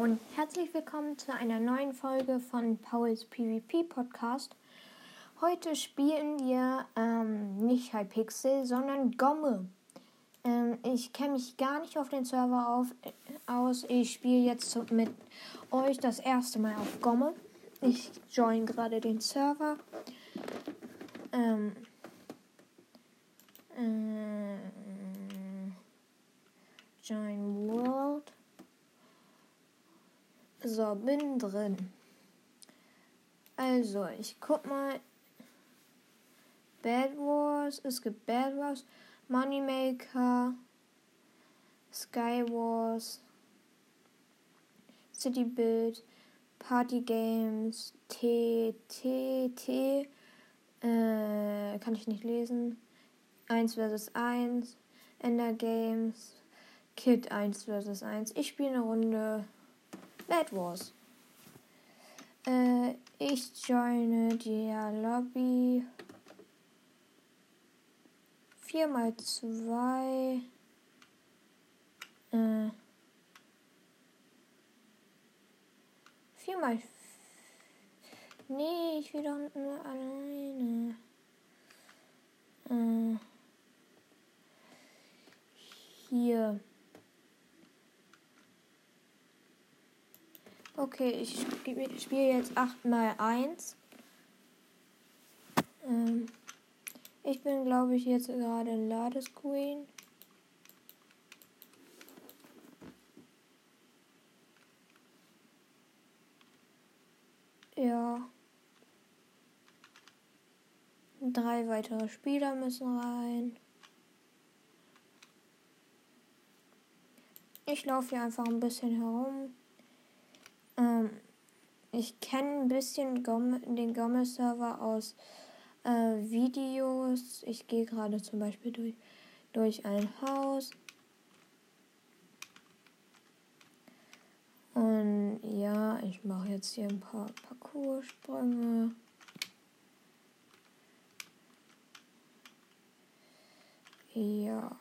und herzlich willkommen zu einer neuen Folge von Pauls PvP Podcast. Heute spielen wir ähm, nicht Hypixel, sondern Gomme. Ähm, ich kenne mich gar nicht auf den Server auf, äh, aus. Ich spiele jetzt mit euch das erste Mal auf Gomme. Ich join gerade den Server. Ähm, äh, join World. So, bin drin. Also, ich guck mal. Bad Wars, es gibt Bad Wars, Moneymaker, Sky Wars, City Build, Party Games, T, T, T, äh, kann ich nicht lesen. 1 vs 1, Ender Games, Kid 1 vs 1. Ich spiele eine Runde Bad Wars. Äh, ich joine die Lobby. 4 mal 2. Äh. 4 mal. Nee, ich will doch nur alleine. Äh. Hier. Okay, ich spiele jetzt 8 mal 1. Ähm, ich bin, glaube ich, jetzt gerade in Ladescreen. Ja. Drei weitere Spieler müssen rein. Ich laufe hier einfach ein bisschen herum. Ähm, ich kenne ein bisschen Gomme, den Gomme-Server aus äh, Videos. Ich gehe gerade zum Beispiel durch, durch ein Haus. Und ja, ich mache jetzt hier ein paar Parcours-Sprünge. Ja.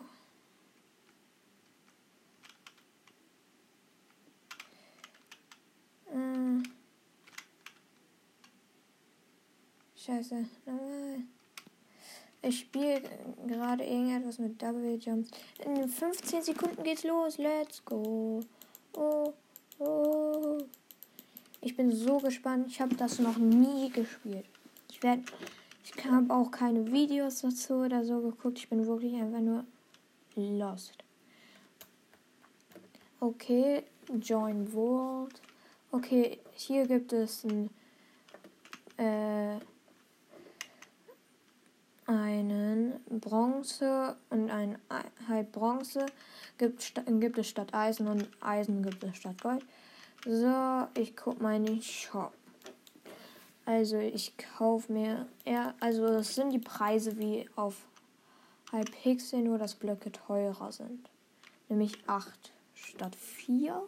Scheiße, normal. Ich spiele gerade irgendetwas mit Double Jumps. In 15 Sekunden geht's los. Let's go. Oh, oh. Ich bin so gespannt. Ich habe das noch nie gespielt. Ich werde. Ich habe auch keine Videos dazu oder so geguckt. Ich bin wirklich einfach nur lost. Okay, Join World. Okay, hier gibt es ein äh, einen Bronze und ein halb Bronze gibt, gibt es statt Eisen und Eisen gibt es statt Gold. So, ich guck mal in den Shop. Also ich kaufe mir eher, also das sind die Preise wie auf Hypixel, nur dass Blöcke teurer sind. Nämlich 8 statt 4.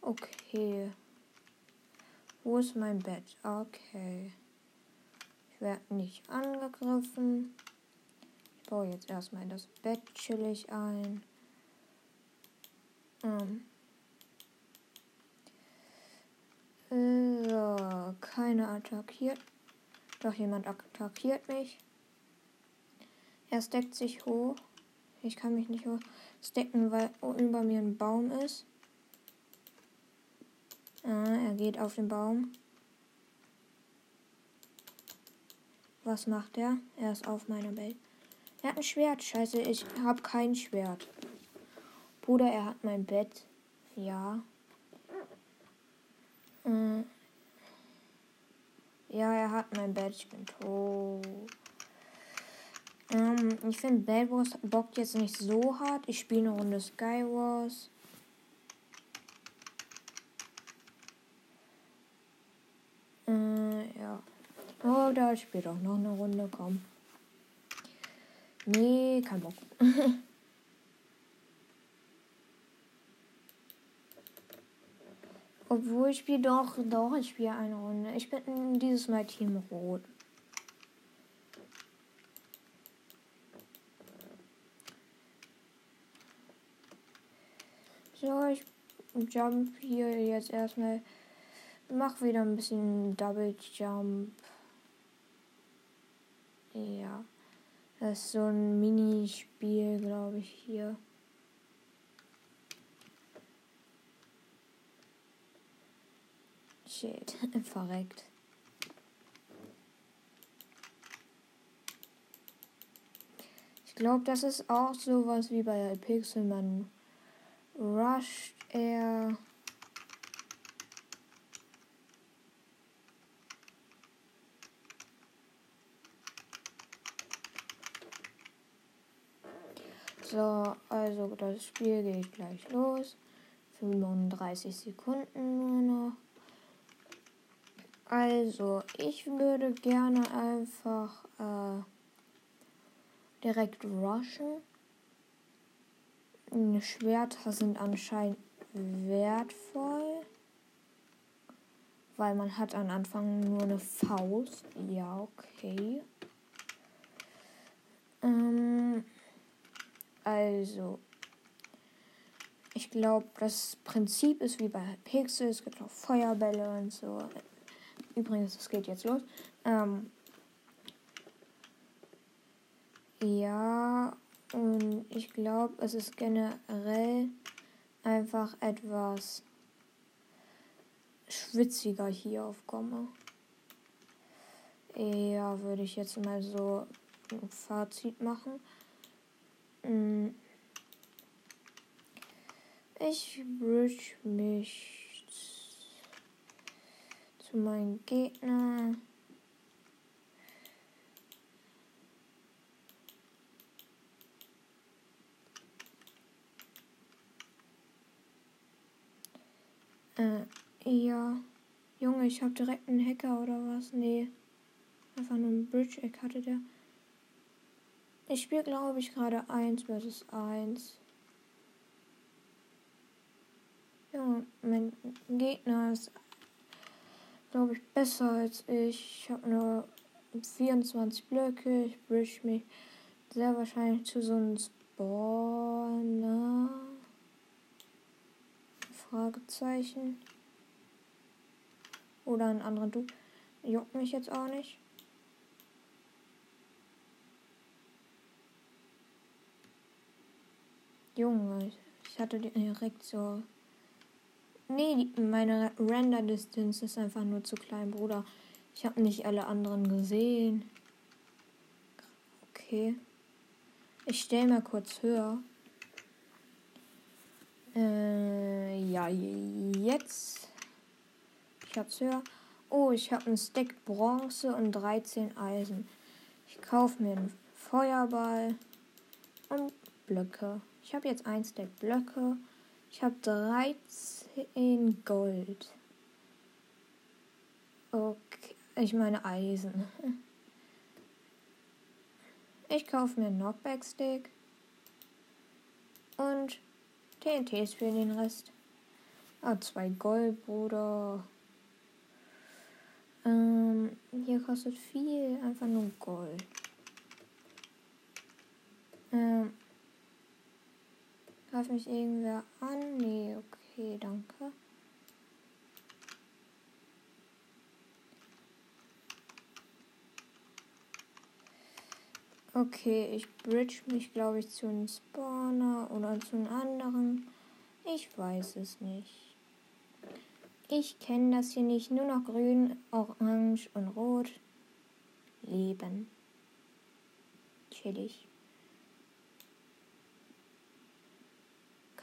Okay. Wo ist mein Bett? Okay werde nicht angegriffen. Ich baue jetzt erstmal das Bett chillig ein. Ähm. So, keiner attackiert. Doch jemand attackiert mich. Er steckt sich hoch. Ich kann mich nicht hoch stecken, weil über mir ein Baum ist. Ah, er geht auf den Baum. Was macht er? Er ist auf meiner Welt. Er hat ein Schwert. Scheiße, ich habe kein Schwert. Bruder, er hat mein Bett. Ja. Äh. Ja, er hat mein Bett. Ich bin tot. Ähm, ich finde Bad Wars bockt jetzt nicht so hart. Ich spiele eine Runde Sky Wars. Äh, ja. Oder ich spiele auch noch eine Runde, komm. Nee, kein Bock. Obwohl ich spiele doch, doch, ich spiele eine Runde. Ich bin dieses Mal Team Rot. So, ich jump hier jetzt erstmal. Mach wieder ein bisschen Double Jump. Ja. Das ist so ein Minispiel, glaube ich, hier. Shit, verreckt. Ich glaube, das ist auch sowas wie bei Pixel. Man rusht er. So, also das Spiel geht gleich los. 35 Sekunden nur noch. Also, ich würde gerne einfach äh, direkt rushen. Schwerter sind anscheinend wertvoll, weil man hat am Anfang nur eine Faust. Ja, okay. Ähm, also, ich glaube, das Prinzip ist wie bei Pixel. Es gibt auch Feuerbälle und so. Übrigens, es geht jetzt los. Ähm, ja, und ich glaube, es ist generell einfach etwas schwitziger hier auf Gomme. Ja, würde ich jetzt mal so ein Fazit machen. Mm. Ich bridge mich zu meinen Gegnern. Äh, ja. Junge, ich habe direkt einen Hacker oder was? Nee. Einfach nur ein Bridge-Eck hatte der. Ich spiele, glaube ich, gerade 1 versus 1. Ja, mein Gegner ist, glaube ich, besser als ich. Ich habe nur 24 Blöcke. Ich bridge mich sehr wahrscheinlich zu so einem Spawner. Fragezeichen. Oder einen anderen Du. Juckt mich jetzt auch nicht. Junge, ich hatte direkt so. Nee, meine Render Distance ist einfach nur zu klein, Bruder. Ich habe nicht alle anderen gesehen. Okay. Ich stelle mal kurz höher. Äh, ja, jetzt. Ich hab's höher. Oh, ich habe einen Stack Bronze und 13 Eisen. Ich kaufe mir einen Feuerball und Blöcke. Ich habe jetzt ein Stack Blöcke. Ich habe 13 Gold. Okay, ich meine Eisen. Ich kaufe mir einen Knockback-Stick. Und TNTs für den Rest. Ah, zwei Gold, Bruder. Ähm, hier kostet viel. Einfach nur Gold. Ähm, Greift mich irgendwer an? Nee, okay, danke. Okay, ich bridge mich, glaube ich, zu einem Spawner oder zu einem anderen. Ich weiß es nicht. Ich kenne das hier nicht. Nur noch grün, orange und rot. Leben. Chillig.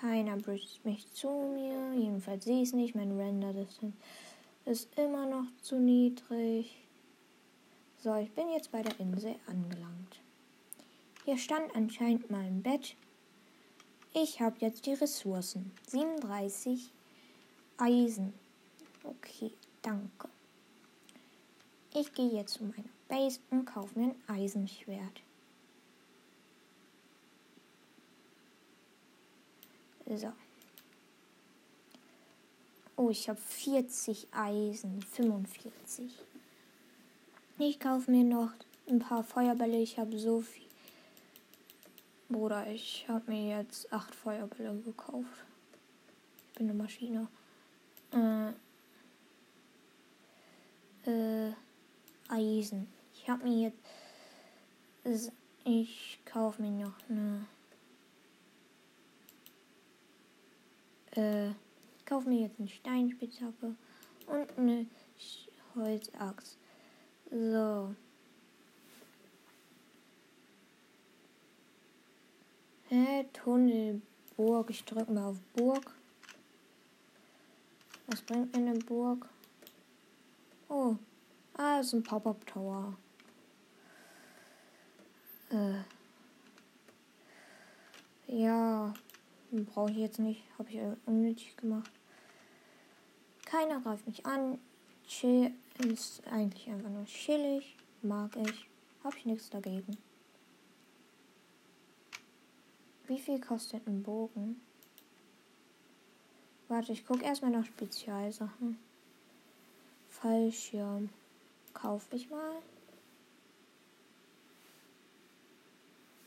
Keiner bridget mich zu mir. Jedenfalls sehe ich es nicht. Mein Render ist immer noch zu niedrig. So, ich bin jetzt bei der Insel angelangt. Hier stand anscheinend mal ein Bett. Ich habe jetzt die Ressourcen. 37 Eisen. Okay, danke. Ich gehe jetzt zu meiner Base und kaufe mir ein Eisenschwert. So. Oh, ich habe 40 Eisen, 45. Ich kaufe mir noch ein paar Feuerbälle. Ich habe so viel. Bruder, ich habe mir jetzt acht Feuerbälle gekauft. für eine Maschine? Äh, äh, Eisen. Ich habe mir jetzt. Ich kaufe mir noch eine. Äh, ich kaufe mir jetzt eine Steinspitzhacke und eine Holzaxt. So. Hä? Tunnel, Burg. Ich drücke mal auf Burg. Was bringt mir eine Burg? Oh. Ah, ist ein Pop-Up Tower. Äh. Ja. Brauche ich jetzt nicht. Habe ich unnötig gemacht. Keiner greift mich an. Chill ist eigentlich einfach nur chillig. Mag ich. Habe ich nichts dagegen. Wie viel kostet ein Bogen? Warte, ich gucke erstmal nach Spezialsachen. Fallschirm. Kaufe ich mal.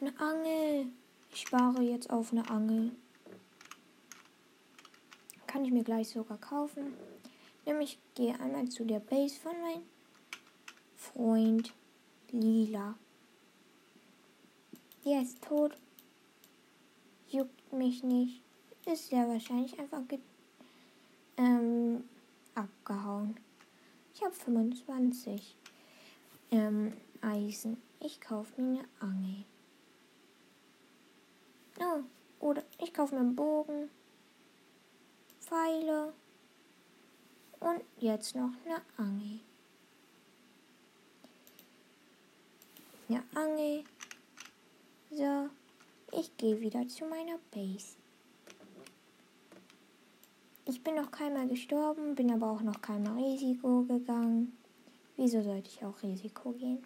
Eine Angel. Ich spare jetzt auf eine Angel. Kann ich mir gleich sogar kaufen. Nämlich gehe einmal zu der Base von meinem Freund Lila. Der ist tot juckt mich nicht. Ist ja wahrscheinlich einfach ähm, abgehauen. Ich habe 25 ähm, Eisen. Ich kaufe mir eine Angel. Oh, oder ich kaufe mir einen Bogen, Pfeile und jetzt noch eine Angel. Eine Angel. So. Ich gehe wieder zu meiner Base. Ich bin noch keinmal gestorben, bin aber auch noch keinmal Risiko gegangen. Wieso sollte ich auch Risiko gehen?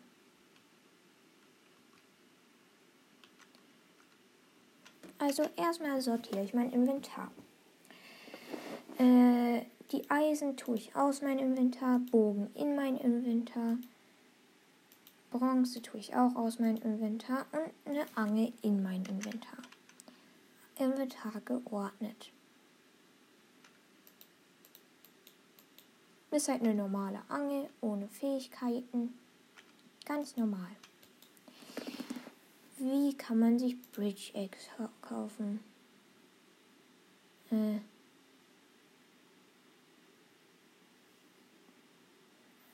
Also erstmal sortiere ich mein Inventar. Äh, die Eisen tue ich aus meinem Inventar, Bogen in mein Inventar, Bronze tue ich auch aus meinem Inventar und eine Angel in mein Inventar. Inventar geordnet. Ist halt eine normale Angel ohne Fähigkeiten. Ganz normal. Wie kann man sich Bridge Eggs kaufen? Äh.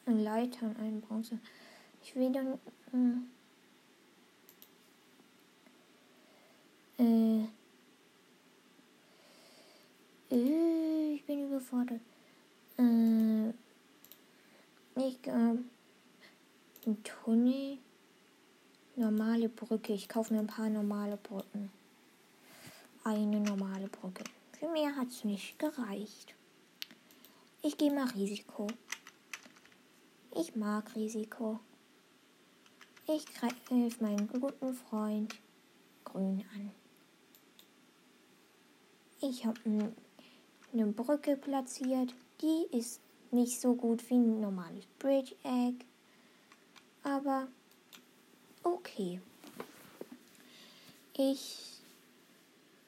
Ein Leiter und ein Bronze. Ich will dann. Hm, äh, äh, ich bin überfordert. Äh, ich glaube, ein Tunnel. Normale Brücke. Ich kaufe mir ein paar normale Brücken. Eine normale Brücke. Für mehr hat es nicht gereicht. Ich gehe mal Risiko. Ich mag Risiko. Ich greife meinen guten Freund Grün an. Ich habe eine Brücke platziert. Die ist nicht so gut wie ein normales Bridge Egg. Aber okay. Ich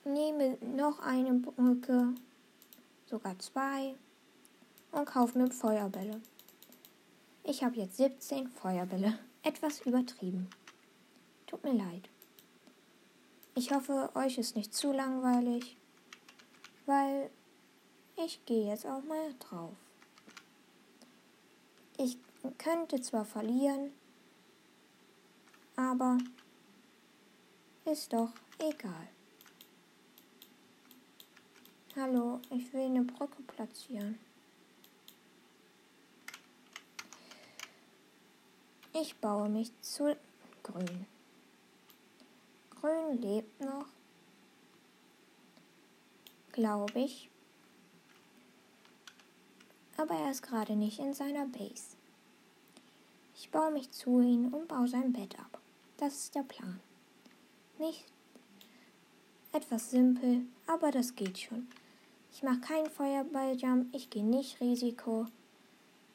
nehme noch eine Brücke, sogar zwei, und kaufe mir Feuerbälle. Ich habe jetzt 17 Feuerbälle etwas übertrieben. Tut mir leid. Ich hoffe, euch ist nicht zu langweilig, weil ich gehe jetzt auch mal drauf. Ich könnte zwar verlieren, aber ist doch egal. Hallo, ich will eine Brücke platzieren. Ich baue mich zu Grün. Grün lebt noch, glaube ich. Aber er ist gerade nicht in seiner Base. Ich baue mich zu ihm und baue sein Bett ab. Das ist der Plan. Nicht etwas simpel, aber das geht schon. Ich mache keinen Feuerballjump, ich gehe nicht Risiko,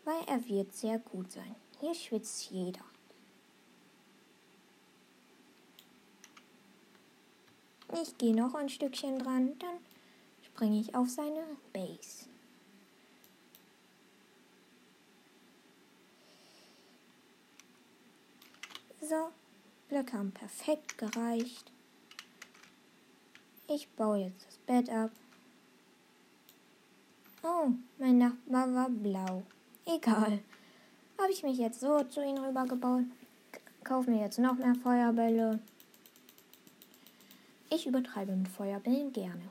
weil er wird sehr gut sein. Hier schwitzt jeder. Ich gehe noch ein Stückchen dran, dann springe ich auf seine Base. So, Blöcke haben perfekt gereicht. Ich baue jetzt das Bett ab. Oh, mein Nachbar war blau. Egal. Habe ich mich jetzt so zu ihm rübergebaut? Kauf mir jetzt noch mehr Feuerbälle. Ich übertreibe mit Feuerbällen gerne.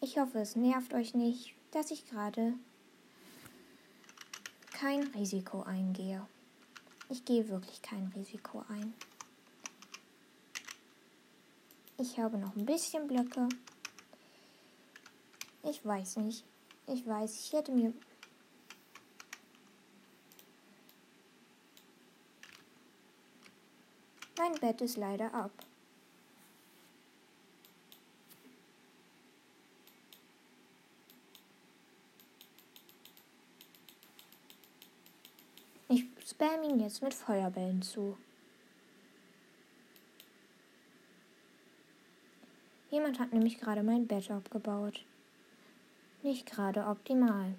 Ich hoffe, es nervt euch nicht, dass ich gerade kein Risiko eingehe. Ich gehe wirklich kein Risiko ein. Ich habe noch ein bisschen Blöcke. Ich weiß nicht. Ich weiß, ich hätte mir Mein Bett ist leider ab. Ich spam ihn jetzt mit Feuerbällen zu. Jemand hat nämlich gerade mein Bett abgebaut. Nicht gerade optimal.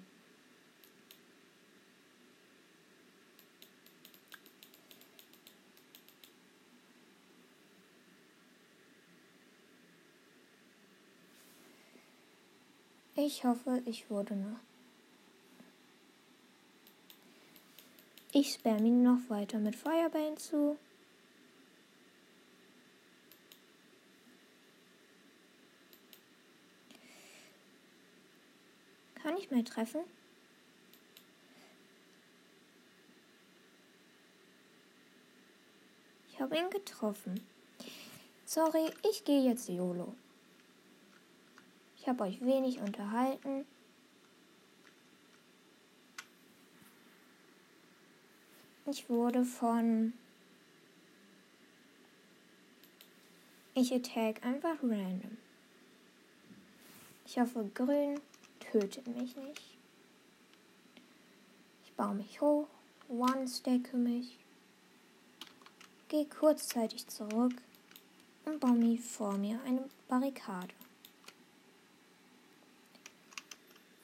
Ich hoffe, ich wurde noch. Ich spam ihn noch weiter mit Feuerbällen zu. Kann ich mal treffen? Ich habe ihn getroffen. Sorry, ich gehe jetzt YOLO. Ich habe euch wenig unterhalten. Ich wurde von Ich attack einfach random. Ich hoffe, grün tötet mich nicht. Ich baue mich hoch, one-stacke mich, gehe kurzzeitig zurück und baue mir vor mir eine Barrikade.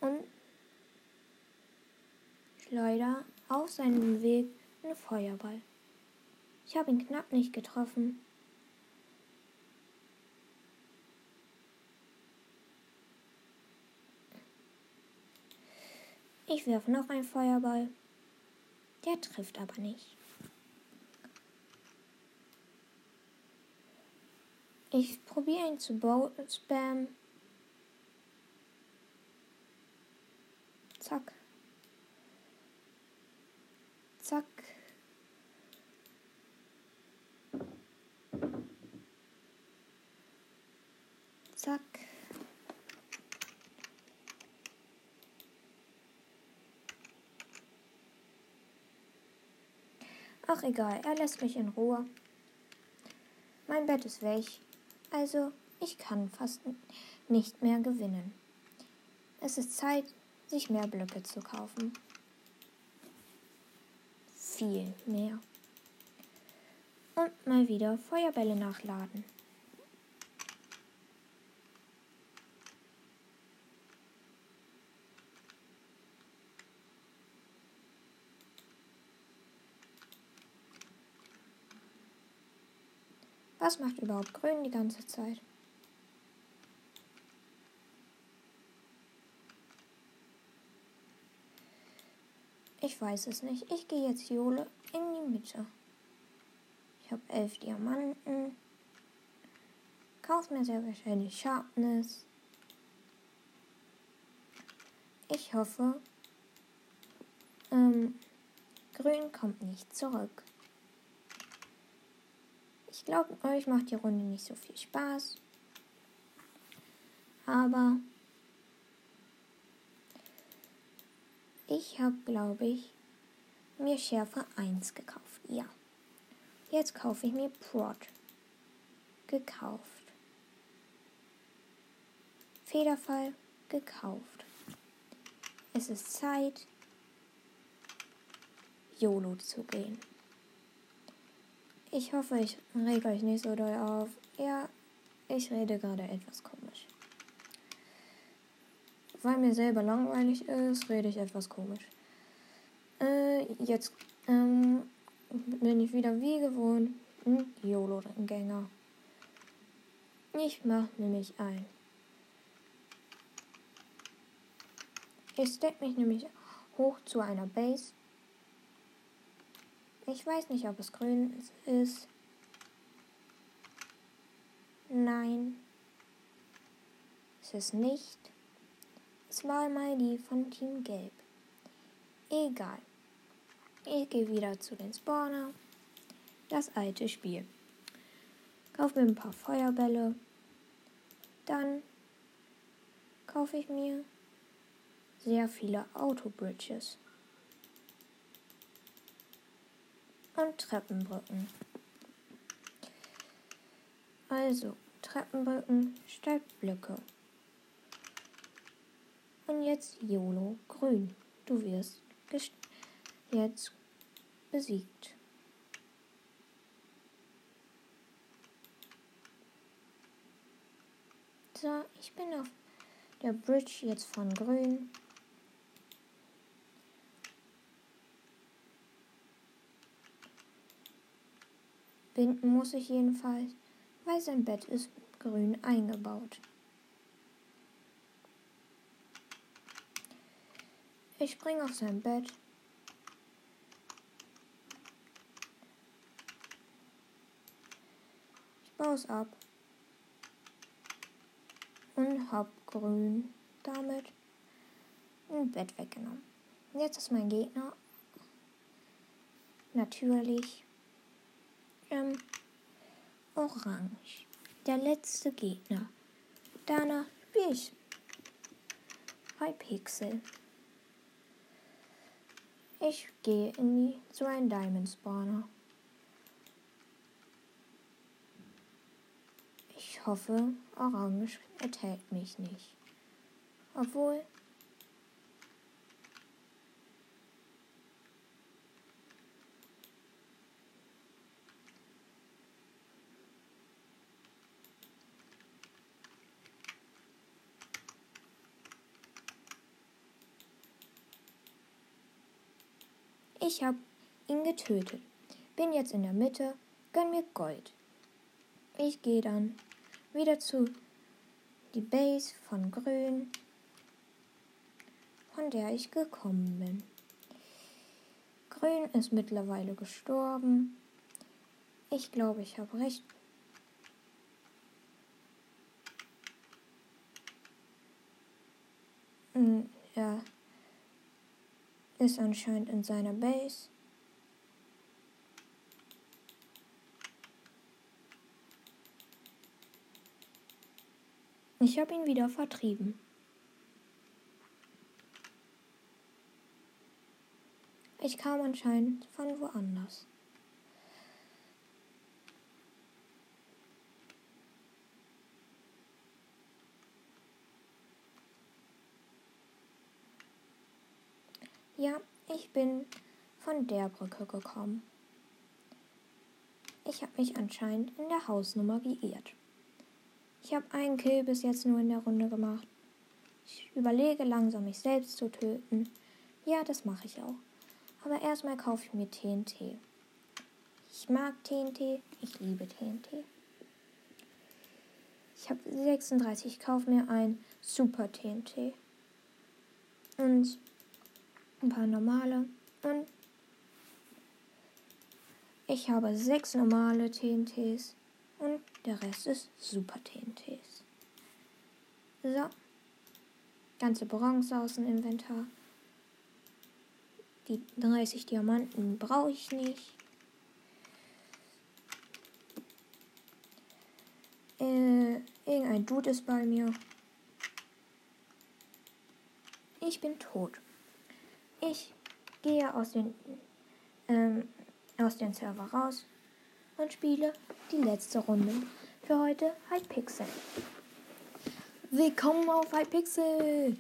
Und schleudere auf seinem Weg einen Feuerball. Ich habe ihn knapp nicht getroffen. Ich werfe noch einen Feuerball. Der trifft aber nicht. Ich probiere ihn zu spammen. Egal, er lässt mich in Ruhe. Mein Bett ist weg, also ich kann fast nicht mehr gewinnen. Es ist Zeit, sich mehr Blöcke zu kaufen. Viel mehr. Und mal wieder Feuerbälle nachladen. Was macht überhaupt Grün die ganze Zeit? Ich weiß es nicht. Ich gehe jetzt Jole in die Mitte. Ich habe elf Diamanten. Kauf mir sehr wahrscheinlich Sharpness. Ich hoffe, ähm, Grün kommt nicht zurück. Ich glaube, euch macht die Runde nicht so viel Spaß. Aber ich habe, glaube ich, mir Schärfe 1 gekauft. Ja. Jetzt kaufe ich mir Prod. Gekauft. Federfall gekauft. Es ist Zeit, YOLO zu gehen. Ich hoffe, ich rege euch nicht so doll auf. Ja, ich rede gerade etwas komisch. Weil mir selber langweilig ist, rede ich etwas komisch. Äh, jetzt ähm, bin ich wieder wie gewohnt ein YOLO-Gänger. Ich mache nämlich ein. Ich step mich nämlich hoch zu einer Base. Ich weiß nicht, ob es grün ist. Nein. Es ist nicht. Es war mal die von Team Gelb. Egal. Ich gehe wieder zu den Spawner. Das alte Spiel. Kauf mir ein paar Feuerbälle. Dann kaufe ich mir sehr viele Autobridges. Und Treppenbrücken. Also, Treppenbrücken statt Blöcke. Und jetzt YOLO grün. Du wirst jetzt besiegt. So, ich bin auf der Bridge jetzt von grün. Binden muss ich jedenfalls, weil sein Bett ist grün eingebaut. Ich springe auf sein Bett. Ich baue es ab. Und hab grün damit ein Bett weggenommen. Jetzt ist mein Gegner natürlich ähm, orange. Der letzte Gegner. Danach wie ich. Bei Pixel. Ich gehe in die, zu einem Diamond Spawner. Ich hoffe, Orange erträgt mich nicht. Obwohl Ich habe ihn getötet. Bin jetzt in der Mitte, gönn mir Gold. Ich gehe dann wieder zu die Base von Grün, von der ich gekommen bin. Grün ist mittlerweile gestorben. Ich glaube, ich habe recht. Hm, ja ist anscheinend in seiner Base. Ich habe ihn wieder vertrieben. Ich kam anscheinend von woanders. Ja, ich bin von der Brücke gekommen. Ich habe mich anscheinend in der Hausnummer geirrt. Ich habe einen Kill bis jetzt nur in der Runde gemacht. Ich überlege langsam, mich selbst zu töten. Ja, das mache ich auch. Aber erstmal kaufe ich mir TNT. Ich mag TNT, ich liebe TNT. Ich habe 36, ich kaufe mir ein Super TNT. Und ein paar normale und ich habe sechs normale TNTs und der Rest ist Super TNTs. So. Ganze Bronze aus dem Inventar. Die 30 Diamanten brauche ich nicht. Äh, irgendein Dude ist bei mir. Ich bin tot. Ich gehe aus den, ähm, aus dem Server raus und spiele die letzte Runde für heute Hypixel. Willkommen auf Hypixel!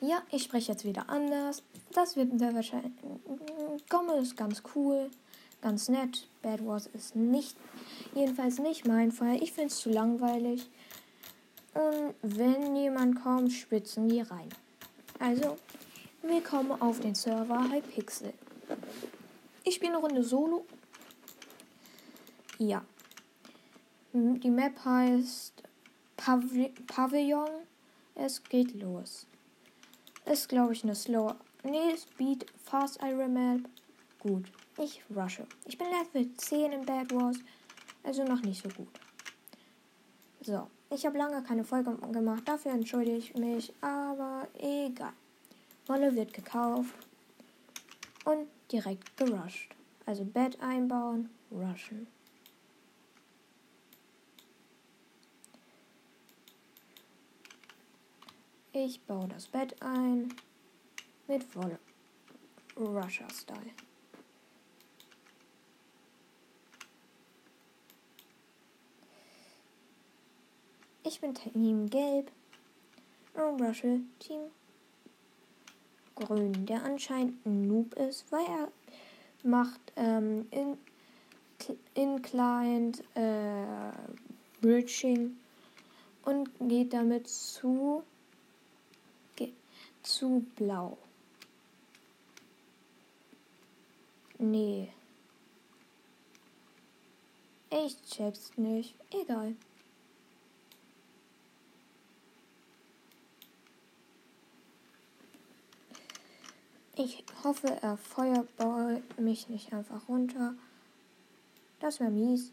Ja, ich spreche jetzt wieder anders. Das wird sehr wahrscheinlich. Komme ist ganz cool, ganz nett. Bad Wars ist nicht, jedenfalls nicht mein Fall. Ich finde es zu langweilig. Und wenn jemand kommt, spitzen die rein. Also, willkommen auf den Server Hypixel. Ich spiele eine Runde Solo. Ja. Die Map heißt Pav Pavillon. Es geht los. Ist, glaube ich, eine Slow. Nee, Speed, Fast Iron Map. Gut. Ich rushe. Ich bin Level 10 in Bad Wars. Also noch nicht so gut. So. Ich habe lange keine Folge gemacht, dafür entschuldige ich mich, aber egal. Wolle wird gekauft und direkt gerusht. Also Bett einbauen, rushen. Ich baue das Bett ein mit Wolle. Rusher-Style. Ich bin Team Gelb und Russell Team Grün, der anscheinend ein Noob ist, weil er macht ähm, in, in Client äh, Bridging und geht damit zu, ge, zu blau. Nee. Ich check's nicht. Egal. Ich hoffe, er feuerballt mich nicht einfach runter. Das wäre mies.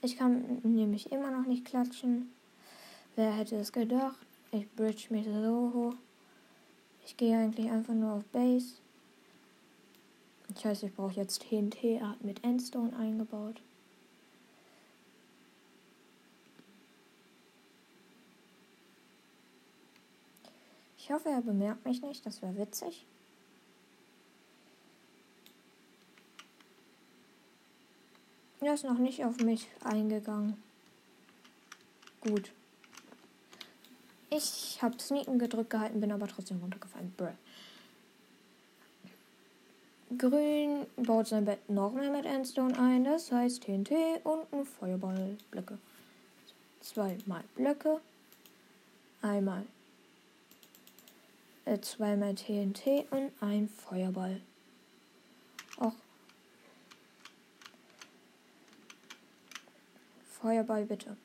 Ich kann nämlich immer noch nicht klatschen. Wer hätte es gedacht? Ich bridge mich so hoch. Ich gehe eigentlich einfach nur auf Base. Ich weiß, ich brauche jetzt TNT. Er hat mit Endstone eingebaut. Ich hoffe, er bemerkt mich nicht. Das wäre witzig. Er ist noch nicht auf mich eingegangen. Gut. Ich habe Sneaken gedrückt gehalten, bin aber trotzdem runtergefallen. Brr. Grün baut sein Bett noch mehr mit Endstone ein. Das heißt TNT und ein Feuerballblöcke. Zweimal Blöcke. Einmal. Äh, zweimal TNT und ein Feuerball. Auch Feuerball bitte.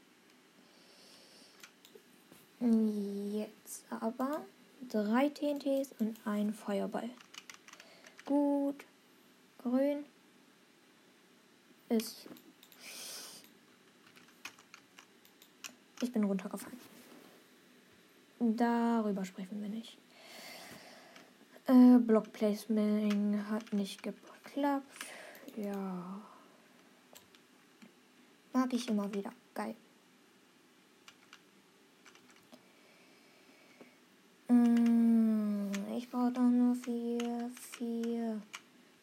Jetzt aber drei TNTs und ein Feuerball. Gut. Grün ist. Ich bin runtergefallen. Darüber sprechen wir nicht. Äh, Block Placement hat nicht geklappt. Ja. Mag ich immer wieder. Geil. Mm, ich brauche doch nur vier, vier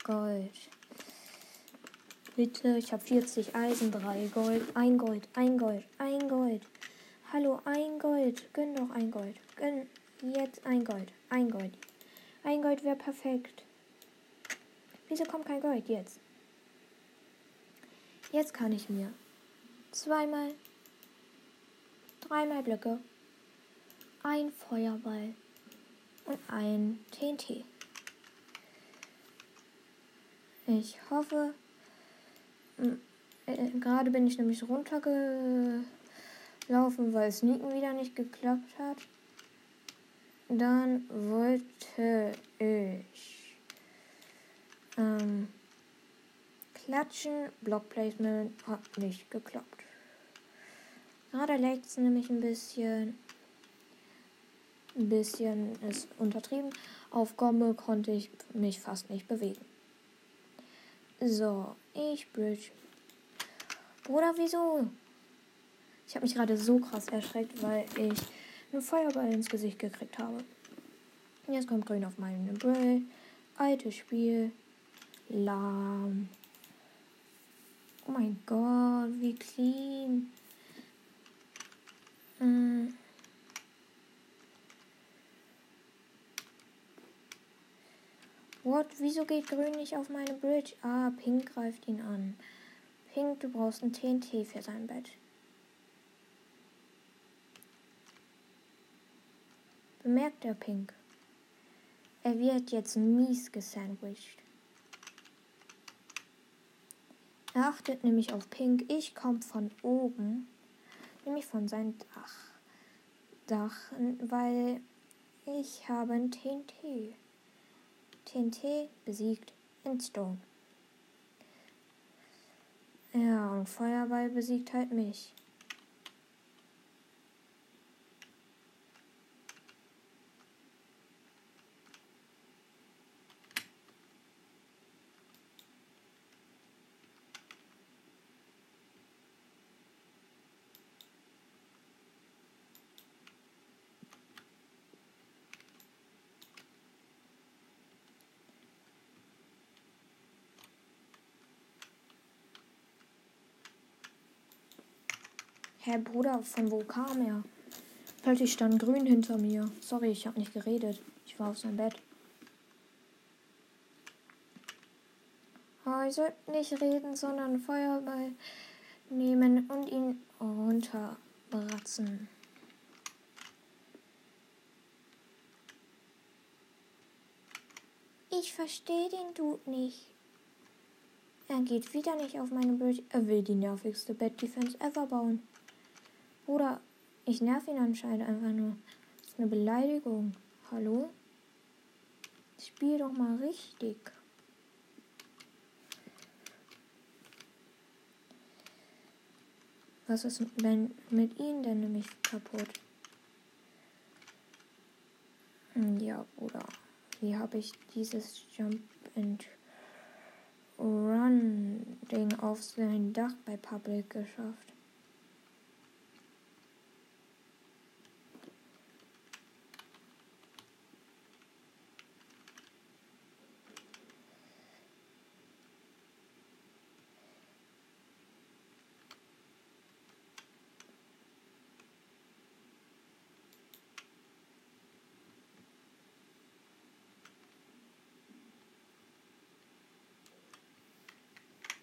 Gold. Bitte, ich habe 40 Eisen, 3 Gold, ein Gold, ein Gold, ein Gold. Hallo, ein Gold. Gönn doch ein Gold. Gönn jetzt ein Gold. Ein Gold. Ein Gold wäre perfekt. Wieso kommt kein Gold jetzt? Jetzt kann ich mir zweimal, dreimal Blöcke, ein Feuerball und ein TNT. Ich hoffe, äh, gerade bin ich nämlich runtergelaufen, weil Sneaken wieder nicht geklappt hat. Dann wollte ich ähm, klatschen. Block Placement hat nicht geklappt. Gerade es nämlich ein bisschen. Ein bisschen ist untertrieben. Auf Gomme konnte ich mich fast nicht bewegen. So, ich bridge. Bruder, wieso? Ich habe mich gerade so krass erschreckt, weil ich einen Feuerball ins Gesicht gekriegt habe. Jetzt kommt Grün auf meinen Brill. Altes Spiel. Lahm. Oh mein Gott, wie clean. Hm. What? Wieso geht Grün nicht auf meine Bridge? Ah, Pink greift ihn an. Pink, du brauchst ein TNT für sein Bett. Bemerkt er Pink. Er wird jetzt mies gesandwiched. Er achtet nämlich auf Pink. Ich komme von oben, nämlich von seinem Dach. Dach, weil ich habe ein TNT. TNT besiegt Endstone. Ja, und Feuerball besiegt halt mich. Herr Bruder, von wo kam er? Plötzlich stand grün hinter mir. Sorry, ich habe nicht geredet. Ich war auf seinem Bett. Oh, ich sollte nicht reden, sondern Feuerball nehmen und ihn runterbratzen. Ich verstehe den Dude nicht. Er geht wieder nicht auf meine Bridge. Er will die nervigste Bed-Defense ever bauen. Oder ich nerv ihn anscheinend einfach nur. Das ist eine Beleidigung. Hallo? Spiel doch mal richtig. Was ist denn mit ihnen denn nämlich kaputt? Hm, ja, Bruder. Wie habe ich dieses Jump and Run Ding auf sein Dach bei Public geschafft?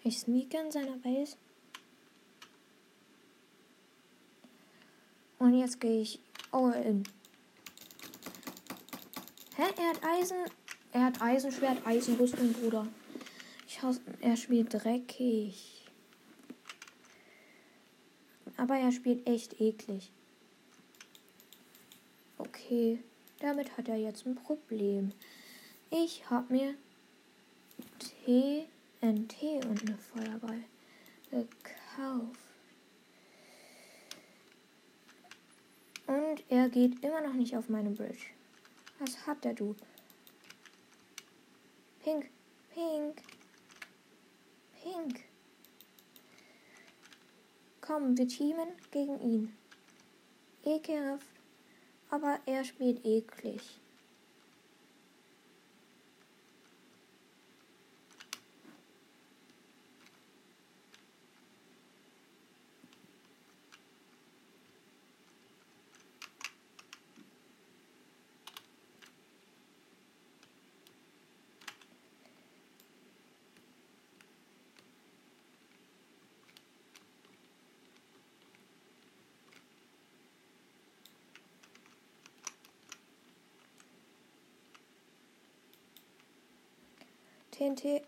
Ich in seiner Base. Und jetzt gehe ich all in. Hä? Er hat Eisen. Er hat Eisenschwert, Eisenrüstung, Bruder. Ich haus, er spielt dreckig. Aber er spielt echt eklig. Okay, damit hat er jetzt ein Problem. Ich habe mir Tee einen Tee und eine Feuerball gekauft. Und er geht immer noch nicht auf meine Bridge. Was hat der Dude? Pink, pink, pink. Komm, wir teamen gegen ihn. Ekelhaft, aber er spielt eklig. TNT.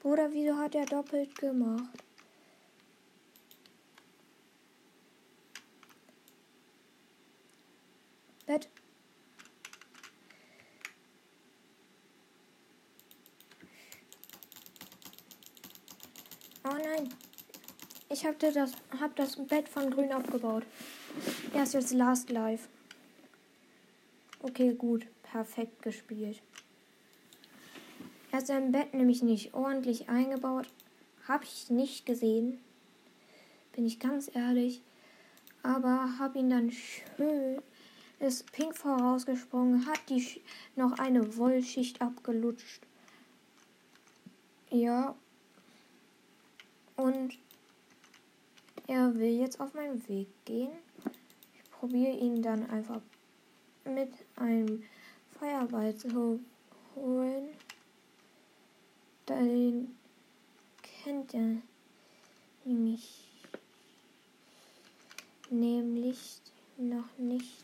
Bruder, wieso hat er doppelt gemacht? Bett. Oh nein. Ich hab das, hab das Bett von Grün abgebaut. Er ist jetzt Last Life. Okay, gut. Perfekt gespielt. Er sein Bett nämlich nicht ordentlich eingebaut. Habe ich nicht gesehen. Bin ich ganz ehrlich. Aber habe ihn dann schön ist pink vorausgesprungen, hat die noch eine Wollschicht abgelutscht. Ja. Und er will jetzt auf meinen Weg gehen. Ich probiere ihn dann einfach mit einem Feuerball zu holen den kennt er nämlich, nämlich noch nicht.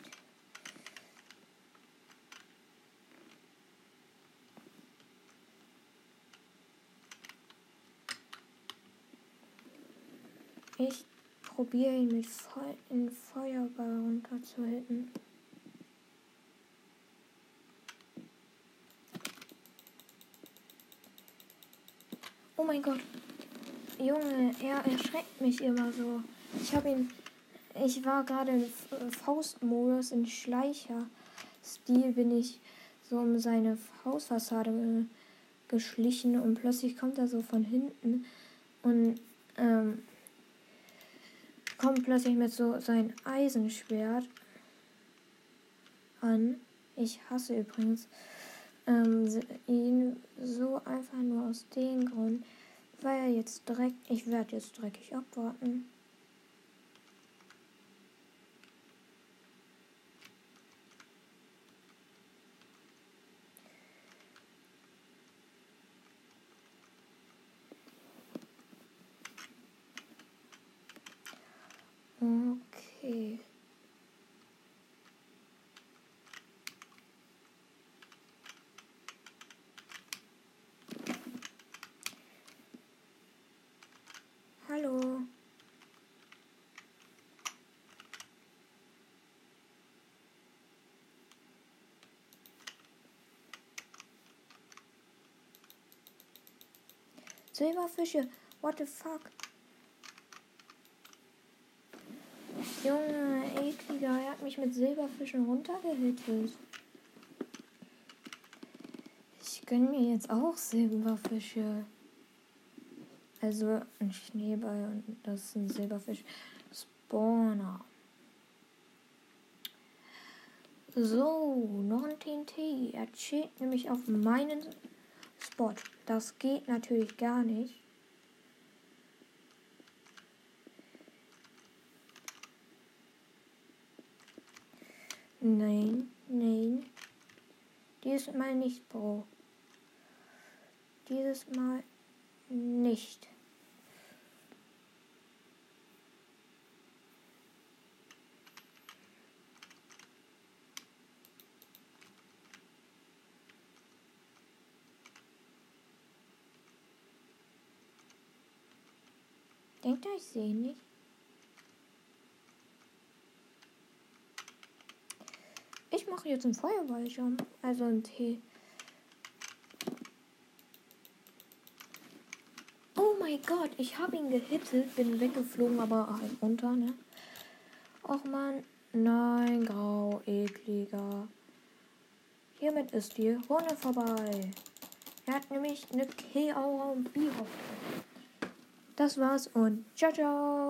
Ich probiere ihn mit Fe in Feuerball runterzuhitten. Oh mein Gott. Junge, er erschreckt mich immer so. Ich habe ihn. Ich war gerade im Faustmodus, in Schleicher-Stil bin ich so um seine Hausfassade geschlichen und plötzlich kommt er so von hinten und ähm, kommt plötzlich mit so sein Eisenschwert an. Ich hasse übrigens ähm, ihn so einfach nur aus dem Grund, weil er jetzt dreck. Ich werde jetzt dreckig abwarten. Okay. Hallo. Silberfische, what the fuck? Junge, ekliger, er hat mich mit Silberfischen runtergehittet. Ich gönne mir jetzt auch Silberfische. Also ein Schneeball und das ist ein Silberfisch. Spawner. So, noch ein TNT. Er chillt nämlich auf meinen Spot. Das geht natürlich gar nicht. Nein, nein. Dieses Mal nicht, Bro. Dieses Mal nicht. Denkt ihr, ich sehe nicht? Ich mache jetzt einen Feuerballschirm. Also ein Tee. Oh mein Gott, ich habe ihn gehittet, bin weggeflogen, aber halt runter, ne? Och man, nein, grau, ekliger. Hiermit ist die Runde vorbei. Er hat nämlich eine Kill-Aura und Bihop. Das war's und ciao, ciao.